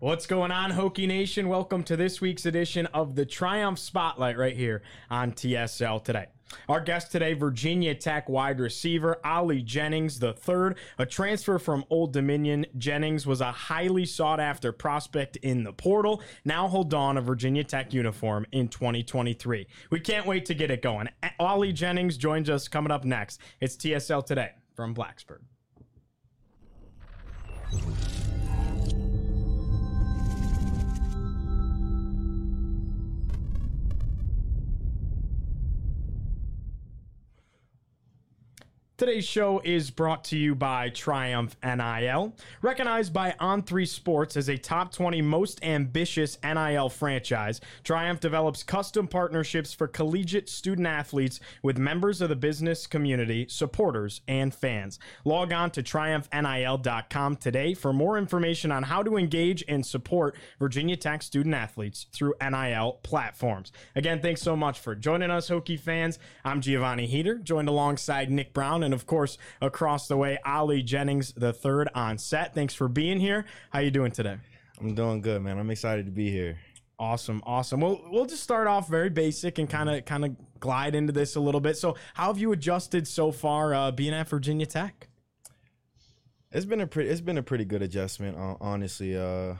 What's going on, Hokie Nation? Welcome to this week's edition of the Triumph Spotlight right here on TSL today. Our guest today, Virginia Tech wide receiver Ali Jennings III, a transfer from Old Dominion. Jennings was a highly sought after prospect in the portal. Now hold on a Virginia Tech uniform in 2023. We can't wait to get it going. Ali Jennings joins us coming up next. It's TSL today from Blacksburg. Today's show is brought to you by Triumph NIL, recognized by On3 Sports as a top 20 most ambitious NIL franchise. Triumph develops custom partnerships for collegiate student athletes with members of the business community, supporters, and fans. Log on to triumphnil.com today for more information on how to engage and support Virginia Tech student athletes through NIL platforms. Again, thanks so much for joining us, Hokie fans. I'm Giovanni Heater, joined alongside Nick Brown and of course across the way Ali Jennings the third on set. Thanks for being here. How you doing today? I'm doing good, man. I'm excited to be here. Awesome, awesome. Well, we'll just start off very basic and kind of kind of glide into this a little bit. So, how have you adjusted so far uh, being at Virginia Tech? It's been a pretty it's been a pretty good adjustment, uh, honestly. Uh,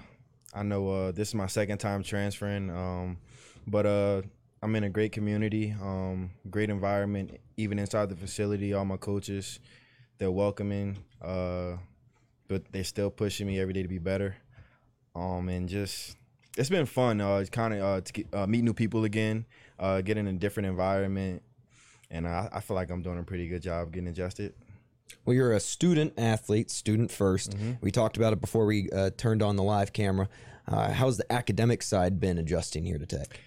I know uh, this is my second time transferring, um, but uh, I'm in a great community, um, great environment, even inside the facility. All my coaches, they're welcoming, uh, but they're still pushing me every day to be better. Um, and just it's been fun. Uh, it's kind of uh, to get, uh, meet new people again, uh, get in a different environment, and I, I feel like I'm doing a pretty good job getting adjusted. Well, you're a student athlete, student 1st Mm-hmm. We talked about it before we uh, turned on the live camera. Uh, how's the academic side been adjusting here to Tech?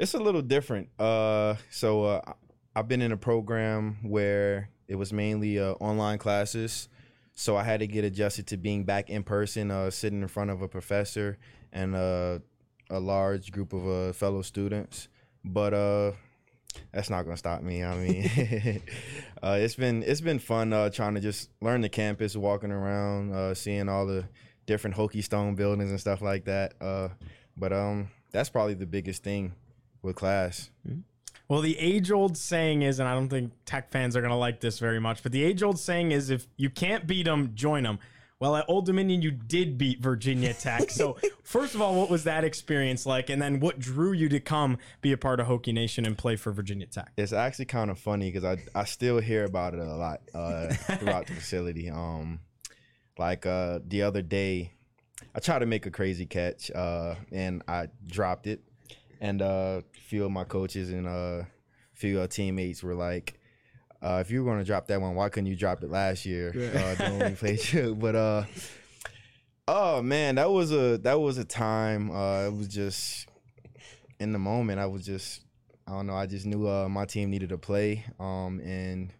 It's a little different. Uh, so uh, I've been in a program where it was mainly uh, online classes. So I had to get adjusted to being back in person, uh, sitting in front of a professor and uh, a large group of uh, fellow students. But uh, that's not gonna stop me. I mean, uh, it's been it's been fun uh, trying to just learn the campus, walking around, uh, seeing all the different Hokie Stone buildings and stuff like that. Uh, but um, that's probably the biggest thing with class. Well, the age old saying is, and I don't think Tech fans are going to like this very much, but the age old saying is if you can't beat them, join them. Well, at Old Dominion, you did beat Virginia Tech. So, first of all, what was that experience like? And then what drew you to come be a part of Hokie Nation and play for Virginia Tech? It's actually kind of funny because I I still hear about it a lot uh, throughout the facility. Um, like uh, the other day, I tried to make a crazy catch uh, and I dropped it, and uh, a few of my coaches and uh, a few uh, teammates were like. Uh, if you were gonna drop that one, why couldn't you drop it last year? Uh, when we played you? But uh, oh man, that was a that was a time. Uh, it was just in the moment. I was just I don't know. I just knew uh, my team needed to play, um, and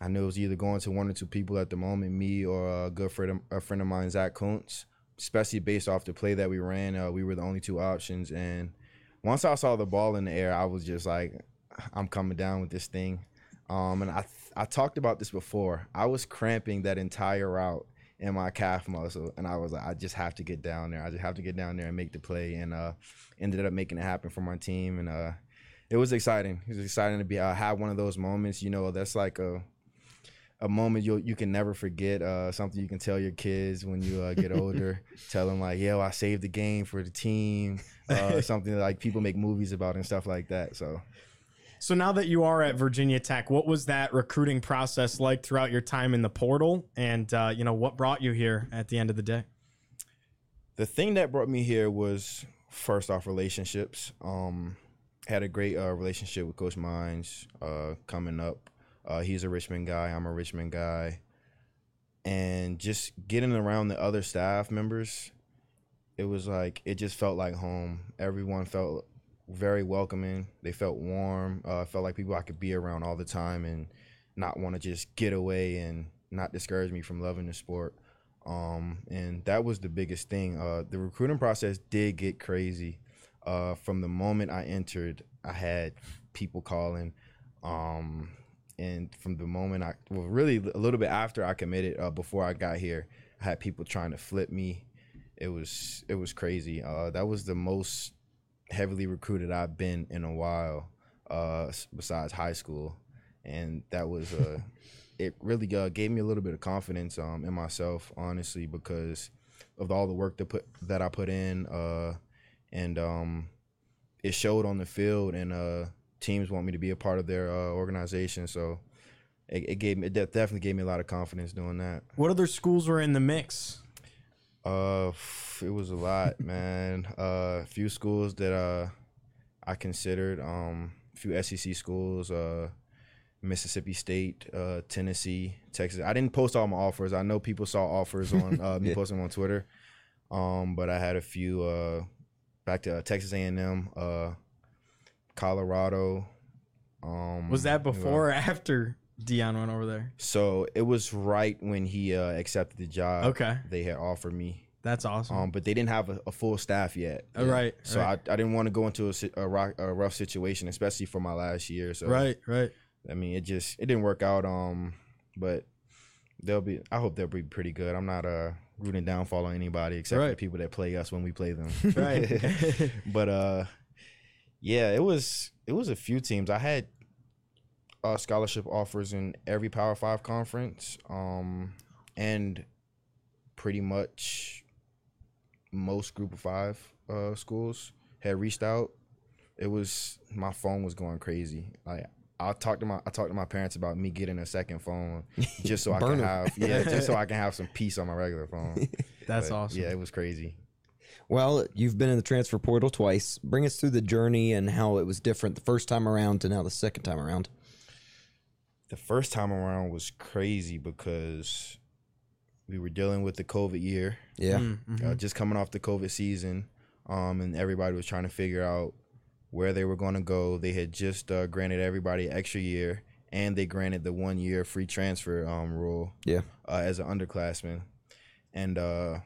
I knew it was either going to one or two people at the moment, me or a good friend, of, a friend of mine, Zach Kuntz. Especially based off the play that we ran, uh, we were the only two options. And once I saw the ball in the air, I was just like, I'm coming down with this thing. Um, and I I talked about this before. I was cramping that entire route in my calf muscle, and I was like, I just have to get down there. I just have to get down there and make the play, and uh, ended up making it happen for my team, and uh, it was exciting. It was exciting to be uh, have one of those moments. You know, that's like a a moment you you can never forget. Uh, something you can tell your kids when you uh, get older. tell them like, "Yo, I saved the game for the team." Uh, something like people make movies about and stuff like that. So So now that you are at Virginia Tech, what was that recruiting process like throughout your time in the portal? And uh, you know what brought you here at the end of the day? the thing that brought me here was first off relationships. Um, had a great uh, relationship with Coach Mines uh, coming up. Uh, he's a Richmond guy. I'm a Richmond guy, and just getting around the other staff members, it was like it just felt like home. Everyone felt very welcoming. They felt warm. Uh, felt like people I could be around all the time and not want to just get away and not discourage me from loving the sport. Um, and that was the biggest thing. Uh, the recruiting process did get crazy. Uh, from the moment I entered, I had people calling. Um, and from the moment I, well, really a little bit after I committed, uh, before I got here, I had people trying to flip me. It was it was crazy. Uh, that was the most heavily recruited I've been in a while, uh, besides high school, and that was uh, it really uh, gave me a little bit of confidence um, in myself, honestly, because of all the work that put that I put in, uh, and um, it showed on the field, and uh, teams want me to be a part of their uh, organization, so it, it gave me it definitely gave me a lot of confidence doing that. What other schools were in the mix? Uh, it was a lot, man. Uh, a few schools that uh I considered. Um, a few SEC schools. Uh, Mississippi State, uh, Tennessee, Texas. I didn't post all my offers. I know people saw offers on uh, me Yeah. posting them on Twitter. Um, but I had a few. Uh, back to uh, Texas A&M, uh, Colorado. Um, Was that who else? before or after Deion went over there? So it was right when he uh, accepted the job. Okay, They had offered me. that's awesome. Um, but they didn't have a, a full staff yet. Uh, right, So right. I, I didn't want to go into a, a, rock, a rough situation, especially for my last year. So right, right. I mean, it just it didn't work out. Um, but they'll be. I hope they'll be pretty good. I'm not uh rooting downfall on anybody except for the people that play us when we play them. Right. but uh, yeah, it was it was a few teams. I had uh, scholarship offers in every Power Five conference. Um, and pretty much most Group of Five uh, schools had reached out. It was my phone was going crazy. Like I talked to my I talked to my parents about me getting a second phone just so I can have yeah just so I can have some peace on my regular phone. That's But, awesome. Yeah, it was crazy. Well, you've been in the transfer portal twice. Bring us through the journey and how it was different the first time around to now the second time around. The first time around was crazy because we were dealing with the COVID year. Yeah. Mm, mhm. uh, just coming off the COVID season, um, and everybody was trying to figure out where they were going to go. They had just uh, granted everybody an extra year, and they granted the one year free transfer um, rule Yeah. uh, as an underclassman. And uh,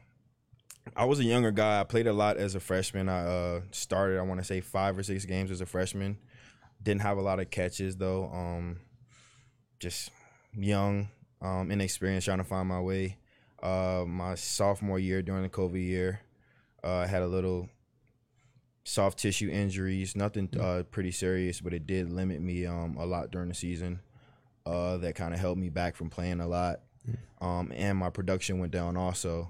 I was a younger guy. I played a lot as a freshman. I uh, started, I want to say, five or six games as a freshman. Didn't have a lot of catches though. Um, just young, um, inexperienced, trying to find my way. Uh, my sophomore year during the COVID year, uh, I had a little soft tissue injuries. Nothing uh, pretty serious, but it did limit me um, a lot during the season. Uh, that kind of held me back from playing a lot, um, and my production went down also.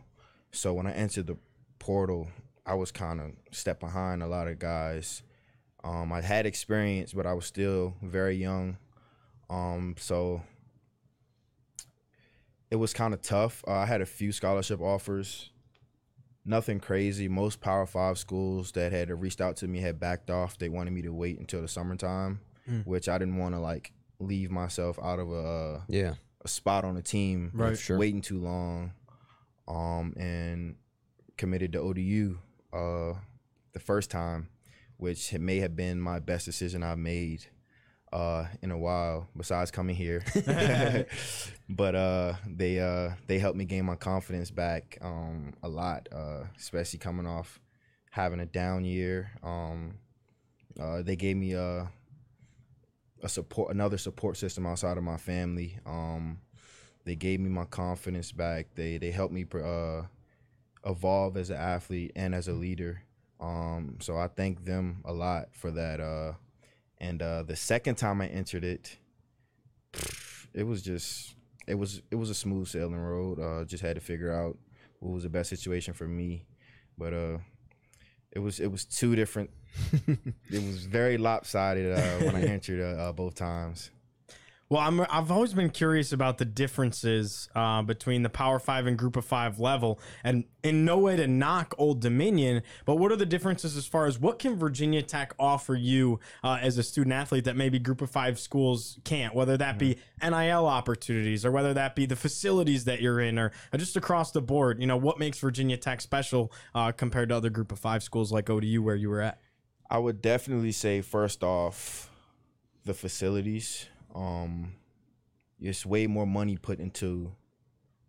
So when I entered the portal, I was kind of step behind a lot of guys. Um, I had experience, but I was still very young. Um, so it was kind of tough. Uh, I had a few scholarship offers. Nothing crazy. Most Power Five schools that had reached out to me had backed off. They wanted me to wait until the summertime, Mm. which I didn't want to like leave myself out of a uh, Yeah. a spot on the team Right. Sure. waiting too long um and committed to ODU uh the first time which may have been my best decision I've made uh in a while besides coming here. But uh they uh they helped me gain my confidence back um a lot uh especially coming off having a down year. Um uh they gave me a a support another support system outside of my family. Um they gave me my confidence back. They they helped me uh evolve as an athlete and as a leader. Um so i thank them a lot for that uh and uh the second time i entered it it was just it was it was a smooth sailing road uh just had to figure out what was the best situation for me but uh it was it was two different it was very lopsided uh, when I entered uh, uh, both times. Well, I'm, I've always been curious about the differences uh, between the Power Five and Group of Five level, and in no way to knock Old Dominion, but what are the differences as far as what can Virginia Tech offer you uh, as a student athlete that maybe Group of Five schools can't? Whether that be NIL opportunities, or whether that be the facilities that you're in, or, or just across the board. You know, what makes Virginia Tech special uh, compared to other Group of Five schools like ODU where you were at? I would definitely say first off, the facilities. Um, it's way more money put into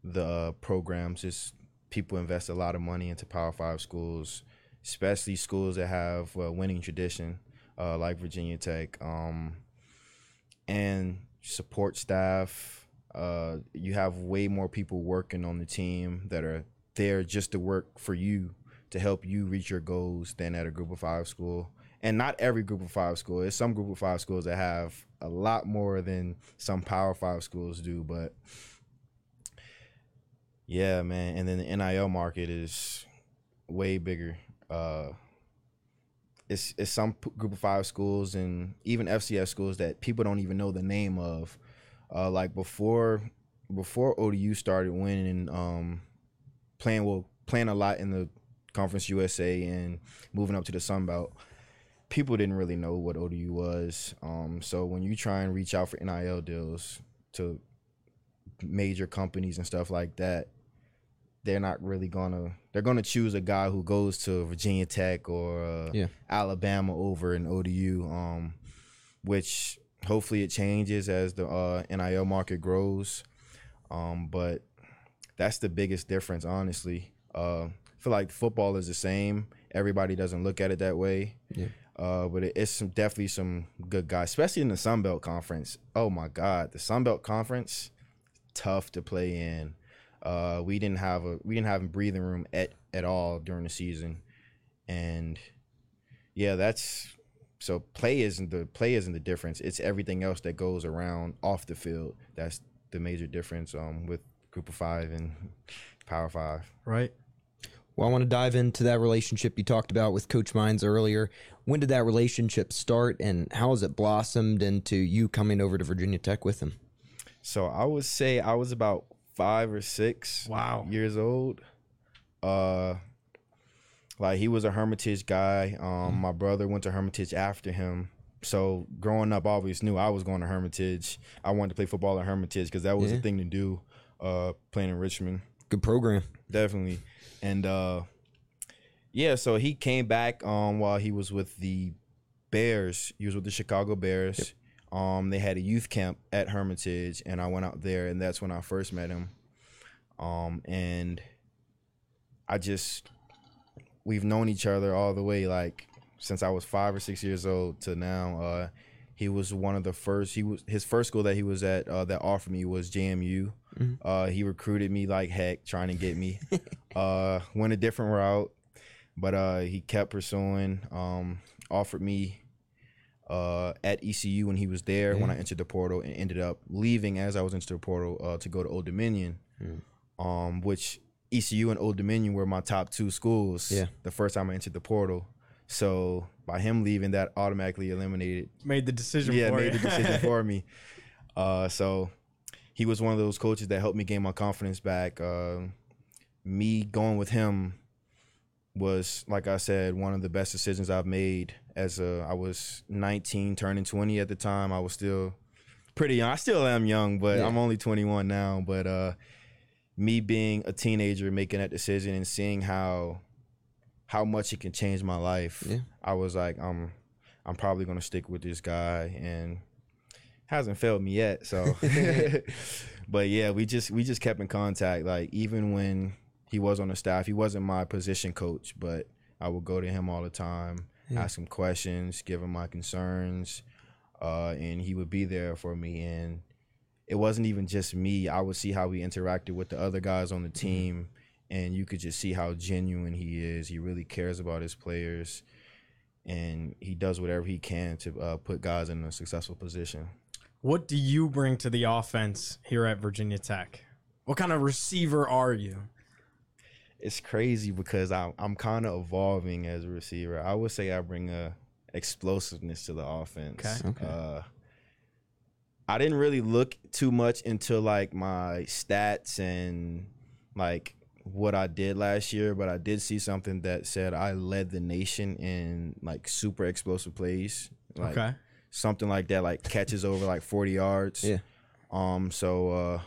the uh, programs. It's people invest a lot of money into Power Five schools, especially schools that have a winning tradition, uh, like Virginia Tech. Um, and support staff. Uh, you have way more people working on the team that are there just to work for you to help you reach your goals than at a group of five school. And not every group of five school. There's some group of five schools that have a lot more than some power five schools do. But yeah, man. And then the NIL market is way bigger. Uh, it's it's some group of five schools and even FCS schools that people don't even know the name of. Uh, like before before ODU started winning, um, playing well playing a lot in the Conference USA and moving up to the Sun Belt. People didn't really know what ODU was. Um, so when you try and reach out for NIL deals to major companies and stuff like that, they're not really gonna. They're gonna choose a guy who goes to Virginia Tech or uh, Yeah. Alabama over an ODU. Um, which hopefully it changes as the uh, NIL market grows. Um, but that's the biggest difference, honestly. Uh, I feel like football is the same. Everybody doesn't look at it that way. Yeah. Uh, but it, it's some definitely some good guys, especially in the Sun Belt Conference. Oh my God, the Sun Belt Conference, tough to play in. Uh, we didn't have a we didn't have breathing room at at all during the season, and yeah, that's so play isn't the play isn't the difference. It's everything else that goes around off the field. That's the major difference um, with Group of Five and Power Five. Right. Well, I want to dive into that relationship you talked about with Coach Mines earlier. When did that relationship start, and how has it blossomed into you coming over to Virginia Tech with him? So I would say I was about five or six Wow. years old. Uh like he was a Hermitage guy. Um my brother went to Hermitage after him. So growing up I always knew I was going to Hermitage. I wanted to play football at Hermitage because that was Yeah. the thing to do, uh playing in Richmond. Good program. Definitely. And uh yeah, so he came back um while he was with the Bears. He was with the Chicago Bears. Um they had a youth camp at Hermitage and I went out there and that's when I first met him. Um and I just we've known each other all the way like since I was 5 or 6 years old to now. Uh he was one of the first he was his first school that he was at uh, that offered me was JMU. Uh he recruited me like heck trying to get me. uh went a different route but uh he kept pursuing um offered me uh at ECU when he was there when I entered the portal and ended up leaving as I was into the portal uh to go to Old Dominion um which ECU and Old Dominion were my top two schools Yeah. the first time I entered the portal so by him leaving that automatically eliminated Made the decision yeah, for made you. the decision for me. Uh, so he was one of those coaches that helped me gain my confidence back. Uh, me going with him was, like I said, one of the best decisions I've made. As a, I was 19, turning 20 at the time. I was still pretty young. I still am young, but Yeah. I'm only 21 now. But uh, me being a teenager, making that decision and seeing how how much it can change my life, Yeah. I was like, I'm I'm probably gonna stick with this guy, and hasn't failed me yet. So, but yeah, we just we just kept in contact. Like even when he was on the staff, he wasn't my position coach, but I would go to him all the time, ask him questions, give him my concerns, uh, and he would be there for me. And it wasn't even just me. I would see how he interacted with the other guys on the team, and you could just see how genuine he is. He really cares about his players, and he does whatever he can to uh, put guys in a successful position. What do you bring to the offense here at Virginia Tech? What kind of receiver are you? It's crazy because I'm I'm kind of evolving as a receiver. I would say I bring a explosiveness to the offense. Okay. Okay. Uh, I didn't really look too much into like my stats and like what I did last year, but I did see something that said I led the nation in like super explosive plays. Like okay. Something like that, like catches over like 40 yards. Yeah. Um, so uh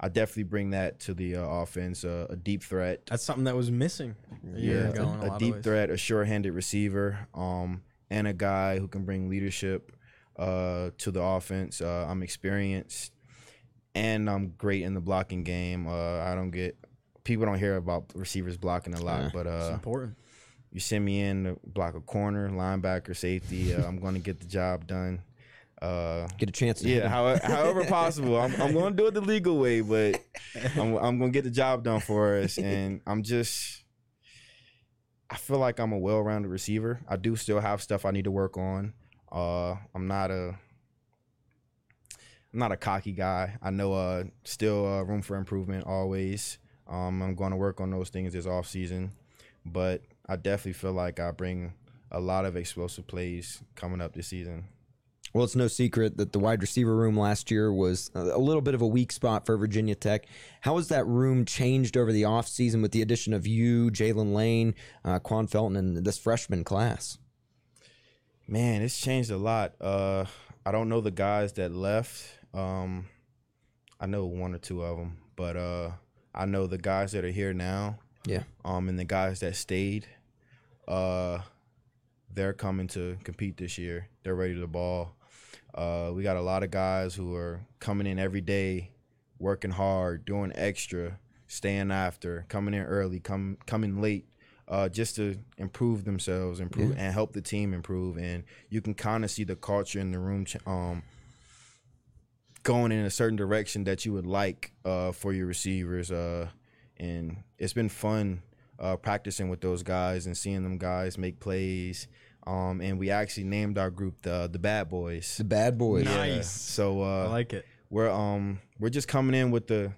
I definitely bring that to the uh, offense, uh, a deep threat. That's something that was missing a year ago. a, a, a deep threat, a sure-handed receiver, um, and a guy who can bring leadership uh, to the offense. Uh, I'm experienced, and I'm great in the blocking game. Uh, I don't get people don't hear about receivers blocking a lot, Yeah. but It's uh, important. You send me in to block a corner, linebacker, safety. Uh, I'm going to get the job done. Uh, Get a chance yeah, however, however possible. I'm, I'm going to do it the legal way, but I'm, I'm going to get the job done for us. And I'm just, I feel like I'm a well-rounded receiver. I do still have stuff I need to work on. Uh, I'm not a, I'm not a cocky guy. I know uh, still uh, room for improvement always. Um, I'm going to work on those things this off season, but I definitely feel like I bring a lot of explosive plays coming up this season. Well, it's no secret that the wide receiver room last year was a little bit of a weak spot for Virginia Tech. How has that room changed over the offseason with the addition of you, Jaylin Lane, uh, Quan Felton, and this freshman class? Man, it's changed a lot. Uh, I don't know the guys that left. Um, I know one or two of them, but uh, I know the guys that are here now. Yeah. Um, and the guys that stayed, uh, they're coming to compete this year. They're ready to ball. Uh, we got a lot of guys who are coming in every day, working hard, doing extra, staying after, coming in early, come coming late, uh, just to improve themselves, improve and help the team improve. And you can kind of see the culture in the room, um, going in a certain direction that you would like uh, for your receivers. Uh, and it's been fun uh, practicing with those guys and seeing them guys make plays. Um, and we actually named our group the the Bad Boys. The bad boys. Nice. Yeah. So I uh, like it. we're um we're just coming in with the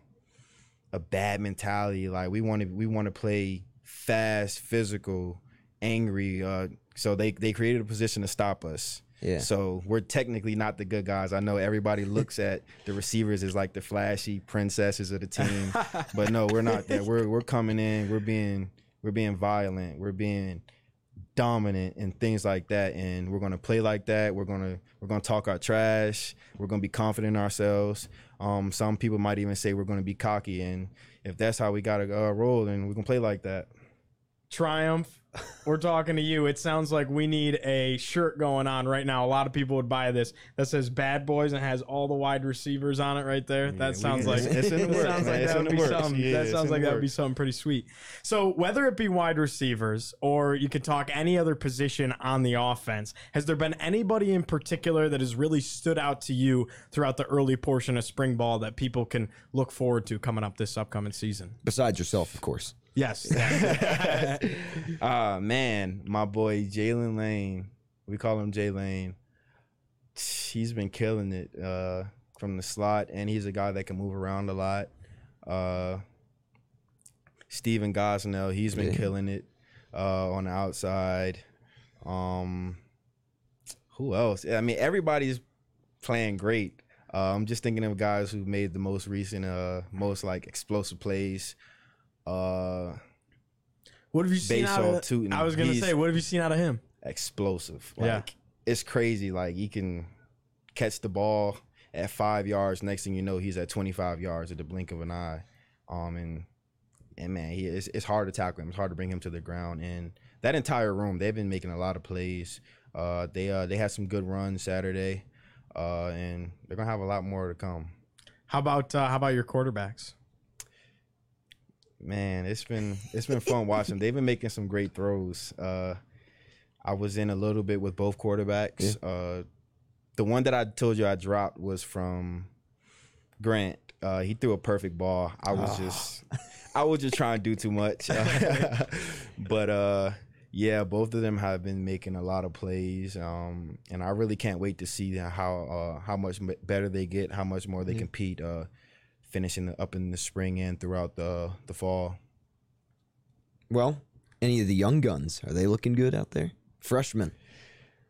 a bad mentality. Like we want to we want to play fast, physical, angry. Uh, so they they created a position to stop us. Yeah. So we're technically not the good guys. I know everybody looks at the receivers as like the flashy princesses of the team, but no, we're not that. We're we're coming in. We're being we're being violent. We're being dominant and things like that and we're going to play like that we're going to we're to talk our trash we're going to be confident in ourselves um some people might even say we're going to be cocky and if that's how we got to uh, roll then we can play like that Triumph, we're talking to you. It sounds like we need a shirt going on right now. A lot of people would buy this that says "Bad Boys" and has all the wide receivers on it right there. we- that sounds like it's- it's in the works, sounds like It's that would be works. something. Yeah, that sounds like that would be something pretty sweet. So whether it be wide receivers or you could talk any other position on the offense, has there been anybody in particular that has really stood out to you throughout the early portion of spring ball that people can look forward to coming up this upcoming season? Besides yourself, of course. Yes. Ah man, my boy Jaylin Lane. We call him Jay Lane. He's been killing it uh, from the slot, and he's a guy that can move around a lot. Uh, Stephen Gosnell, he's been Yeah. killing it uh, on the outside. Um, who else? I mean, everybody's playing great. Uh, I'm just thinking of guys who made the most recent, uh, most like explosive plays. Uh, What have you seen out of Tuten. I was gonna He's- say, what have you seen out of him? explosive. Yeah. Like it's crazy. Like he can catch the ball at five yards. Next thing you know, he's at 25 yards at the blink of an eye. Um and and man, he it's, it's hard to tackle him. It's hard to bring him to the ground. And that entire room, they've been making a lot of plays. Uh, they uh they had some good runs Saturday, uh, and they're gonna have a lot more to come. How about uh, how about your quarterbacks? Man, it's been it's been fun watching. They've been making some great throws. Uh, I was in a little bit with both quarterbacks. Uh, the one that I told you I dropped was from Grant. Uh, he threw a perfect ball. I was just I was just trying to do too much. but uh, yeah, both of them have been making a lot of plays. Um, and I really can't wait to see how uh, how much better they get, how much more they compete. Finishing up in the spring and throughout the the fall. Well, any of the young guns, are they looking good out there? Freshmen.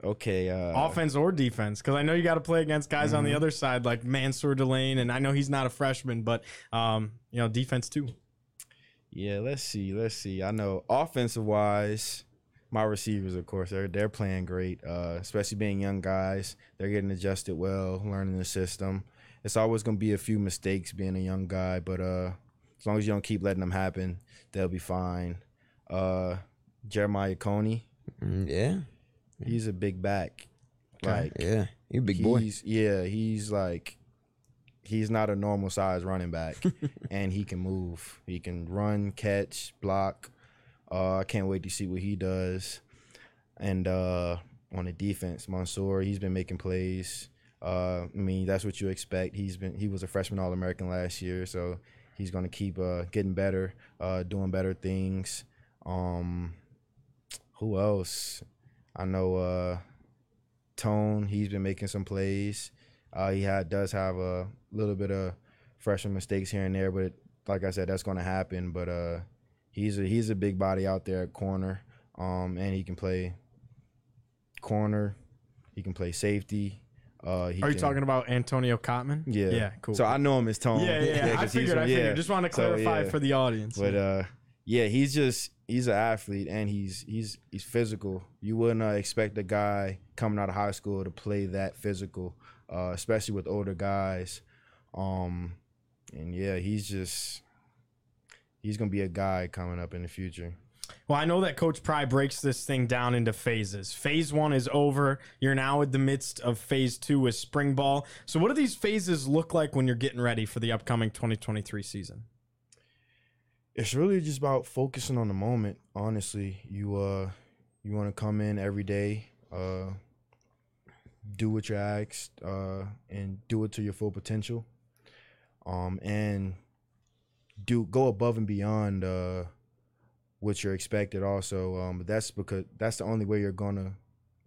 Okay. Uh, offense or defense? Because I know you got to play against guys on the Mm-hmm. other side like Mansoor Delane, and I know he's not a freshman, but um, you know, defense too. Yeah, let's see. Let's see. I know offensive wise, my receivers, of course, they're they're playing great. Uh, especially being young guys, they're getting adjusted well, learning the system. It's always gonna be a few mistakes being a young guy, but uh, as long as you don't keep letting them happen, they'll be fine. Uh, Jeremiah Coney, Mm, yeah, he's a big back. Like yeah, a big boy. He's, yeah, he's like he's not a normal size running back, and he can move. He can run, catch, block. Uh, I can't wait to see what he does. And uh, on the defense, Mansoor, he's been making plays. Uh, I mean, that's what you expect. He's been he was a freshman All American last year, so he's gonna keep uh, getting better, uh, doing better things. Um, who else? I know uh, Tone. He's been making some plays. Uh, he had does have a little bit of freshman mistakes here and there, but like I said, that's going to happen. But uh, he's a he's a big body out there at corner, um, and he can play corner. He can play safety. Uh, Are you can- talking about Antonio Cotman? Yeah, Yeah, cool. So I know him as Tone. yeah, yeah, yeah. I he's figured. from- I figured. Just want to So, clarify yeah. for the audience. But uh, yeah, he's just he's an athlete and he's he's he's physical. You wouldn't uh, expect a guy coming out of high school to play that physical, uh, especially with older guys. Um, and yeah, he's just he's gonna be a guy coming up in the future. Well, I know that Coach Pry breaks this thing down into phases. Phase one is over. You're now in the midst of phase two with spring ball. So, what do these phases look like when you're getting ready for the upcoming 2023 season? it's really just about focusing on the moment honestly you uh you want to come in every day uh do what you're asked uh and do it to your full potential um and do go above and beyond uh what you're expected also um but that's because that's the only way you're gonna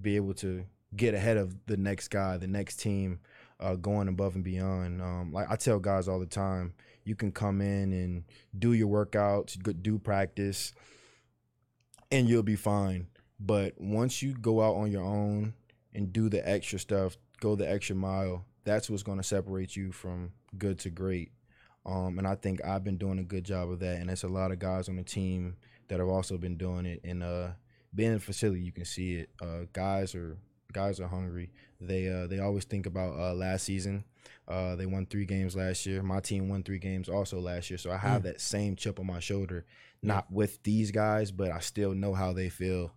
be able to get ahead of the next guy the next team uh going above and beyond um like i tell guys all the time you can come in and do your workouts, do practice, and you'll be fine. But once you go out on your own and do the extra stuff, go the extra mile, that's what's going to separate you from good to great. Um, and I think I've been doing a good job of that. And there's a lot of guys on the team that have also been doing it. And uh, being in the facility, you can see it. Uh, guys are guys are hungry. They uh, they always think about uh, last season. Uh, they won three games last year. My team won three games also last year. So I have that same chip on my shoulder, not with these guys, but I still know how they feel.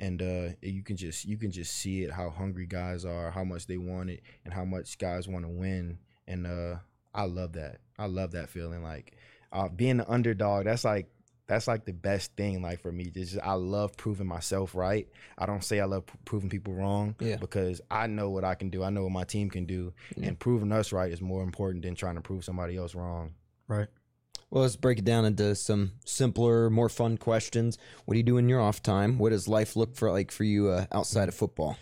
And uh, you can just you can just see it how hungry guys are, how much they want it, and how much guys want to win. And uh, I love that. I love that feeling. Like uh, being the underdog. That's like that's like the best thing. Like for me, just I love proving myself right. I don't say I love p- proving people wrong. Yeah. Because I know what I can do. I know what my team can do, and proving us right is more important than trying to prove somebody else wrong. Right. Well, let's break it down into some simpler, more fun questions. What do you do in your off time? What does life look for like for you uh, outside of football?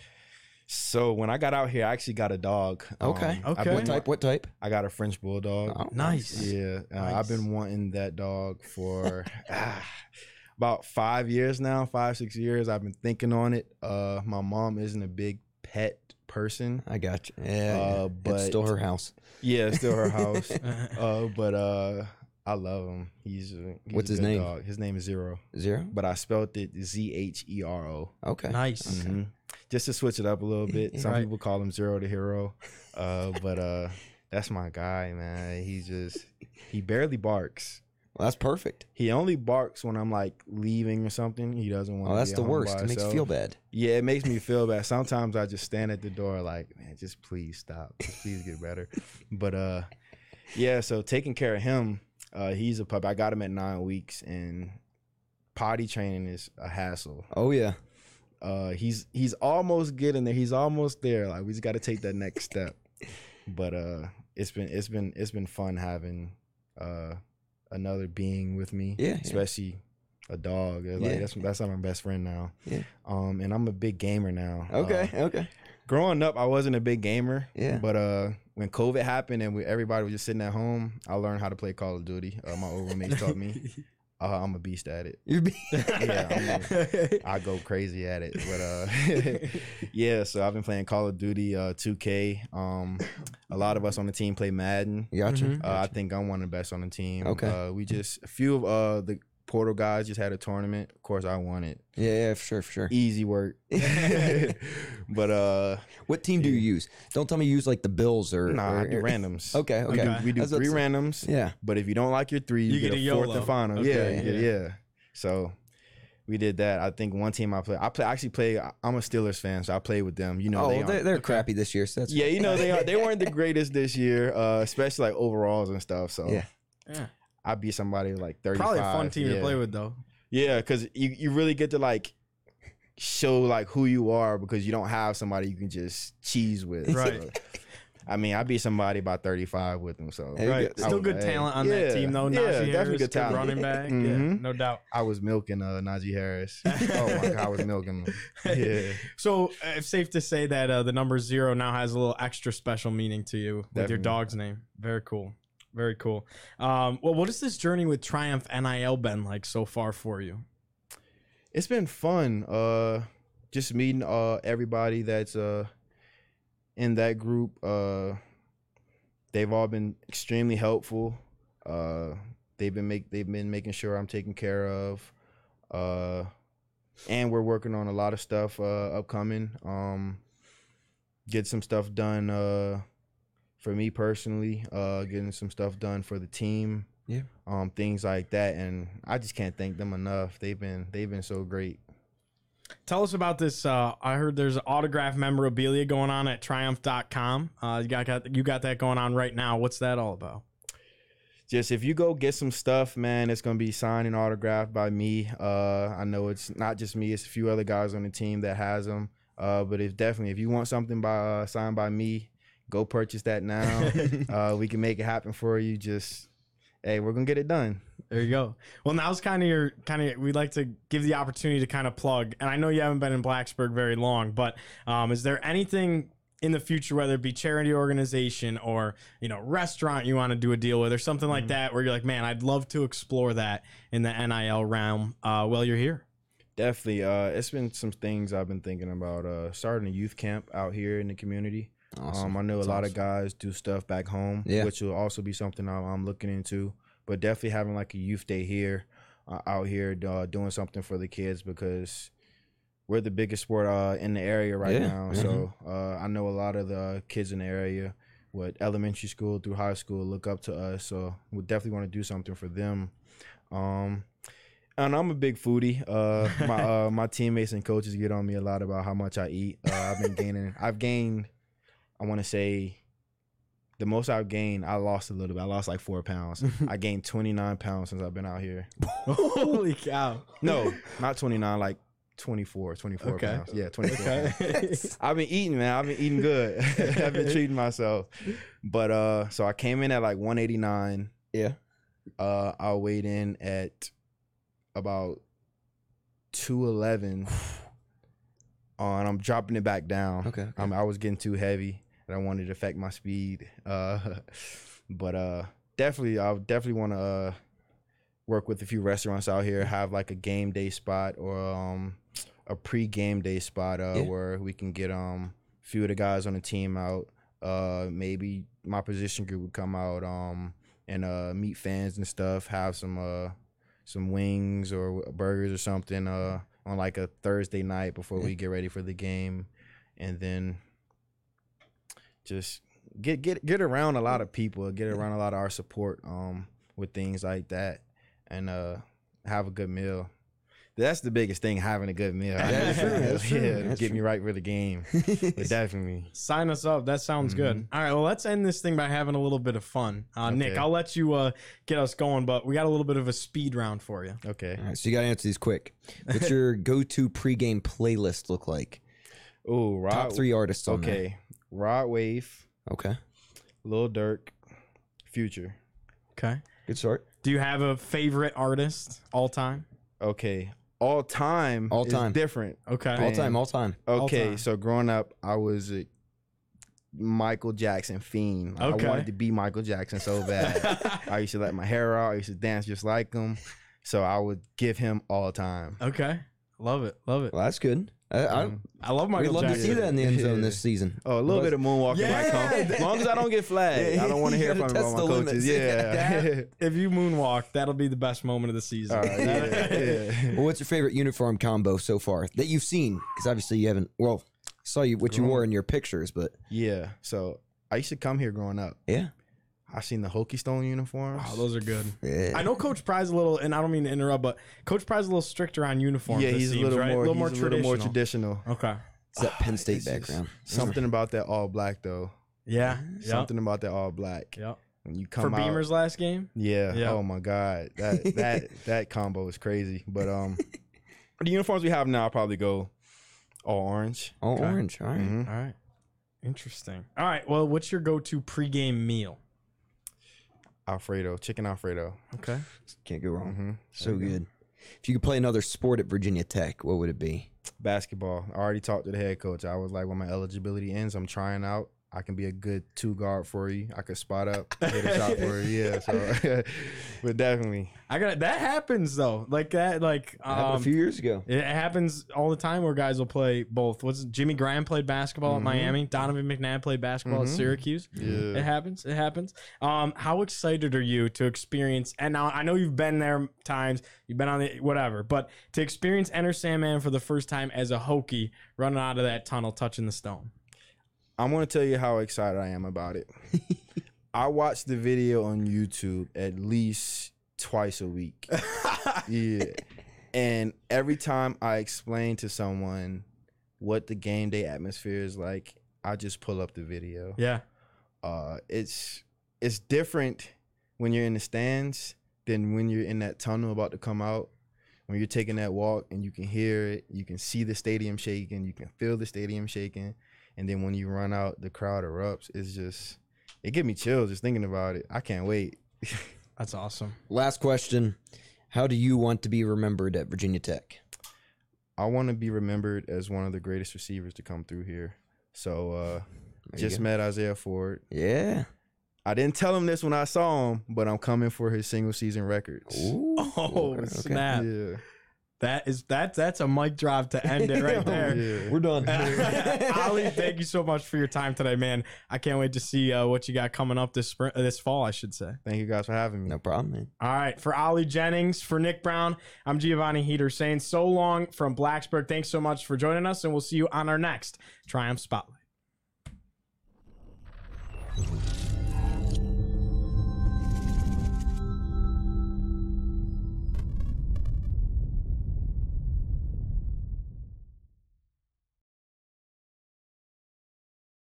So when I got out here, I actually got a dog. Okay. Um, Okay. been What type? What type? I got a French bulldog. Oh, Nice. Yeah, uh, Nice. I've been wanting that dog for ah, about five years now, five six years. I've been thinking on it. Uh, my mom isn't a big pet person. I got you. Yeah, Uh, yeah. it's still her house. Yeah, it's still her house. uh, but uh, I love him. He's, a, he's What's a his good name? Dog. His name is Zero, Zero. but I spelled it Z H E R O. Okay. nice. Mhm. Just to switch it up a little bit. Some Right. people call him Zero the Hero, uh, but uh, that's my guy, man. He just he barely barks. Well, that's perfect. He only barks when I'm like leaving or something. He doesn't want. Oh, to that's the worst. It makes you feel bad. Yeah, it makes me feel bad. Sometimes I just stand at the door like, man, just please stop. Just please get better. But uh, yeah. So taking care of him, uh, he's a pup. I got him at nine weeks, and potty training is a hassle. Oh yeah. Uh, he's he's almost getting there. He's almost there. Like we just got to take that next step. But uh, it's been it's been it's been fun having uh another being with me. Yeah, yeah. especially a dog. Like Yeah. that's that's my best friend now. Yeah. Um, and I'm a big gamer now. Okay. Uh, okay. growing up, I wasn't a big gamer. Yeah. But uh, when COVID happened and we, everybody was just sitting at home, I learned how to play Call of Duty. Uh, my old roommates taught me. Uh, I'm a beast at it. You're be- Yeah, I'm a, I go crazy at it. But uh, yeah, so I've been playing Call of Duty, uh, 2K. Um, a lot of us on the team play Madden. gotcha. Uh, I think I'm one of the best on the team. Okay. Uh, we just a few of uh the Portal guys just had a tournament. Of course, I won it. Yeah, yeah, for sure, for sure. Easy work. but uh, What team do you use? Don't tell me you use like the Bills or. nah, or, I do randoms. Okay, We okay. do, we do I was three to say- randoms. Yeah. But if you don't like your three, you, You get, get a, a fourth YOLO. and final. Okay, yeah, yeah, yeah. yeah. So we did that. I think one team I play. I play. I actually play. I'm a Steelers fan, so I play with them. You know, oh, they they're, they're crappy this year, so that's yeah, you know they are, they weren't the greatest this year, uh, especially like overalls and stuff. So Yeah. Yeah. I beat somebody like 35. Probably a fun team yeah. to play with, though. Yeah, because you, you really get to like show like who you are because you don't have somebody you can just cheese with. Right. So, I mean, I'd be somebody by 35 with them, so Right. good. Still good Hey, talent on yeah, that team, though. yeah, Najee definitely Harris, good good talent. running back. Yeah, Mhm. no doubt. I was milking uh, Najee Harris. oh my god, I was milking him. Yeah, So uh, it's safe to say that uh, the number zero now has a little extra special meaning to you with your dog's name. Very cool. Very cool. Um, well, what has this journey with Triumph NIL been like so far for you? it's been fun. Uh, just meeting uh everybody that's uh in that group. Uh, they've all been extremely helpful. Uh, they've been make they've been making sure I'm taken care of. Uh, and we're working on a lot of stuff upcoming. Um, get some stuff done. For me personally, uh, getting some stuff done for the team. Yeah. Um, things like that, and I just can't thank them enough. They've been they've been so great. Tell us about this. Uh, I heard there's autograph memorabilia going on at triumph.com. Uh, you got, got you got that going on right now. What's that all about? just if you go get some stuff, man, it's gonna be signed and autographed by me. Uh, I know it's not just me; it's a few other guys on the team that has them. Uh, but if definitely if you want something by uh, signed by me, go purchase that now. uh, we can make it happen for you. Just hey, we're gonna get it done. There you go. Well, now's kind of your kind of. We'd like to give the opportunity to kind of plug. And I know you haven't been in Blacksburg very long, but um, is there anything in the future, whether it be charity organization or you know restaurant you want to do a deal with, or something like that, where you're like, man, I'd love to explore that in the NIL realm uh, while you're here. Definitely. Uh, it's been some things I've been thinking about. Uh, starting a youth camp out here in the community. Awesome. Um, I know That's a lot awesome. of guys do stuff back home, Yeah. which will also be something I'm, I'm looking into. But definitely having like a youth day here, uh, out here uh, doing something for the kids because we're the biggest sport uh, in the area right Yeah, now. yeah. So uh, I know a lot of the kids in the area, what elementary school through high school, look up to us. So we definitely want to do something for them. Um, and I'm a big foodie. Uh, my uh, my teammates and coaches get on me a lot about how much I eat. Uh, I've been gaining. I've gained. I want to say, the most I've gained. I lost a little bit. I lost like four pounds. I gained 29 pounds since I've been out here. Holy cow! No, not 29. Like 24, 24 Okay. pounds. Yeah, 24. Okay. I've been eating, man. I've been eating good. I've been treating myself. But uh, so I came in at like 189. yeah. Uh, I weighed in at about 211. Uh, and I'm dropping it back down. Okay. okay. Um, I was getting too heavy, I wanted to affect my speed. Uh, but uh, definitely, I definitely want to uh, work with a few restaurants out here, have like a game day spot or um, a pre-game day spot uh, Yeah. where we can get um, a few of the guys on the team out. Uh, maybe my position group would come out um, and uh, meet fans and stuff. Have some uh, some wings or burgers or something uh, on like a Thursday night before we get ready for the game, and then just get get get around a lot of people, get around a lot of our support um, with things like that, and uh, have a good meal. That's the biggest thing, having a good meal. That's true, that's true, Yeah, that's get true. me right for the game. But definitely. Sign us up. That sounds good. All right. Well, let's end this thing by having a little bit of fun. Uh, Nick, I'll let you uh, get us going, but we got a little bit of a speed round for you. Okay. All right, so you got to answer these quick. What's your go-to pregame playlist look like? Oh, Rod. Top three artists on Okay. Rod Wave. Okay. Lil Durk, Future. Okay. Good start. Do you have a favorite artist all time? Okay. All time. All is time. different. Okay. All time, all time. All Okay, time. so growing up, I was a Michael Jackson fiend. Okay. I wanted to be Michael Jackson so bad. I used to let my hair out. I used to dance just like him. So I would give him all time. Okay. Love it. Love it. Well, that's good. I, I, mm. I love we'd Michael love Jackson. to see that in the end zone Yeah. this season. Oh, a little bit of moonwalking Yeah. might come. As long as I don't get flagged, Yeah, I don't want to hear from test all my coaches. limits. Yeah. That- if you moonwalk, that'll be the best moment of the season. All right, yeah, yeah. Well, what's your favorite uniform combo so far that you've seen? Because obviously you haven't. Well, I saw you what you wore in your pictures, but Yeah. So I used to come here growing up. yeah, I seen the Hokie Stone uniforms. Oh, those are good. yeah. I know Coach Pry's a little, and I don't mean to interrupt, but Coach Pry's a little stricter on uniforms. yeah, it he's a little right? more, a little he's more a traditional. little more traditional. Okay. It's that Penn State background. Something about that all black though. Yeah. Yep. Something about that all black. Yep. When you For come out, Beamer's last game. Yeah. Yeah. Oh my God. That that that combo is crazy. But um, the uniforms we have now probably go all orange. All Okay. orange. All right. Mhm. All right. Interesting. All right. Well, what's your go-to pregame meal? Alfredo, chicken Alfredo. Okay. Can't go wrong. hmm So good. If you could play another sport at Virginia Tech, what would it be? Basketball. I already talked to the head coach. I was like, when my eligibility ends, I'm trying out. I can be a good two guard for you. I could spot up, hit a shot for you. Yeah. So, but definitely. I got that happens though. Like that. Like um, a few years ago. It happens all the time where guys will play both. What's Jimmy Graham played basketball at Mhm. Miami? Donovan McNabb played basketball at Mhm. Syracuse. Yeah. It happens. It happens. Um, how excited are you to experience? And now I know you've been there times. You've been on the whatever, but to experience Enter Sandman for the first time as a Hokie running out of that tunnel, touching the stone. I'm gonna tell you how excited I am about it. I watch the video on YouTube at least twice a week. yeah. And every time I explain to someone what the game day atmosphere is like, I just pull up the video. Yeah. Uh it's it's different when you're in the stands than when you're in that tunnel about to come out. When you're taking that walk and you can hear it, you can see the stadium shaking, you can feel the stadium shaking, and then when you run out, the crowd erupts. It's just it give me chills just thinking about it. I can't wait. That's awesome. Last question. How do you want to be remembered at Virginia Tech? I want to be remembered as one of the greatest receivers to come through here. So uh There just go. met Isaiah Ford. Yeah. I didn't tell him this when I saw him, but I'm coming for his single season records. Ooh. Oh Okay, okay. snap! Yeah. That is that. That's a mic drop to end it right there. Yeah. We're done. Ali, thank you so much for your time today, man. I can't wait to see uh, what you got coming up this spring, uh, this fall, I should say. Thank you guys for having me. no problem, man. All right, for Ali Jennings, for Nick Brown, I'm Giovanni Heater saying so long from Blacksburg. Thanks so much for joining us, and we'll see you on our next Triumph Spotlight.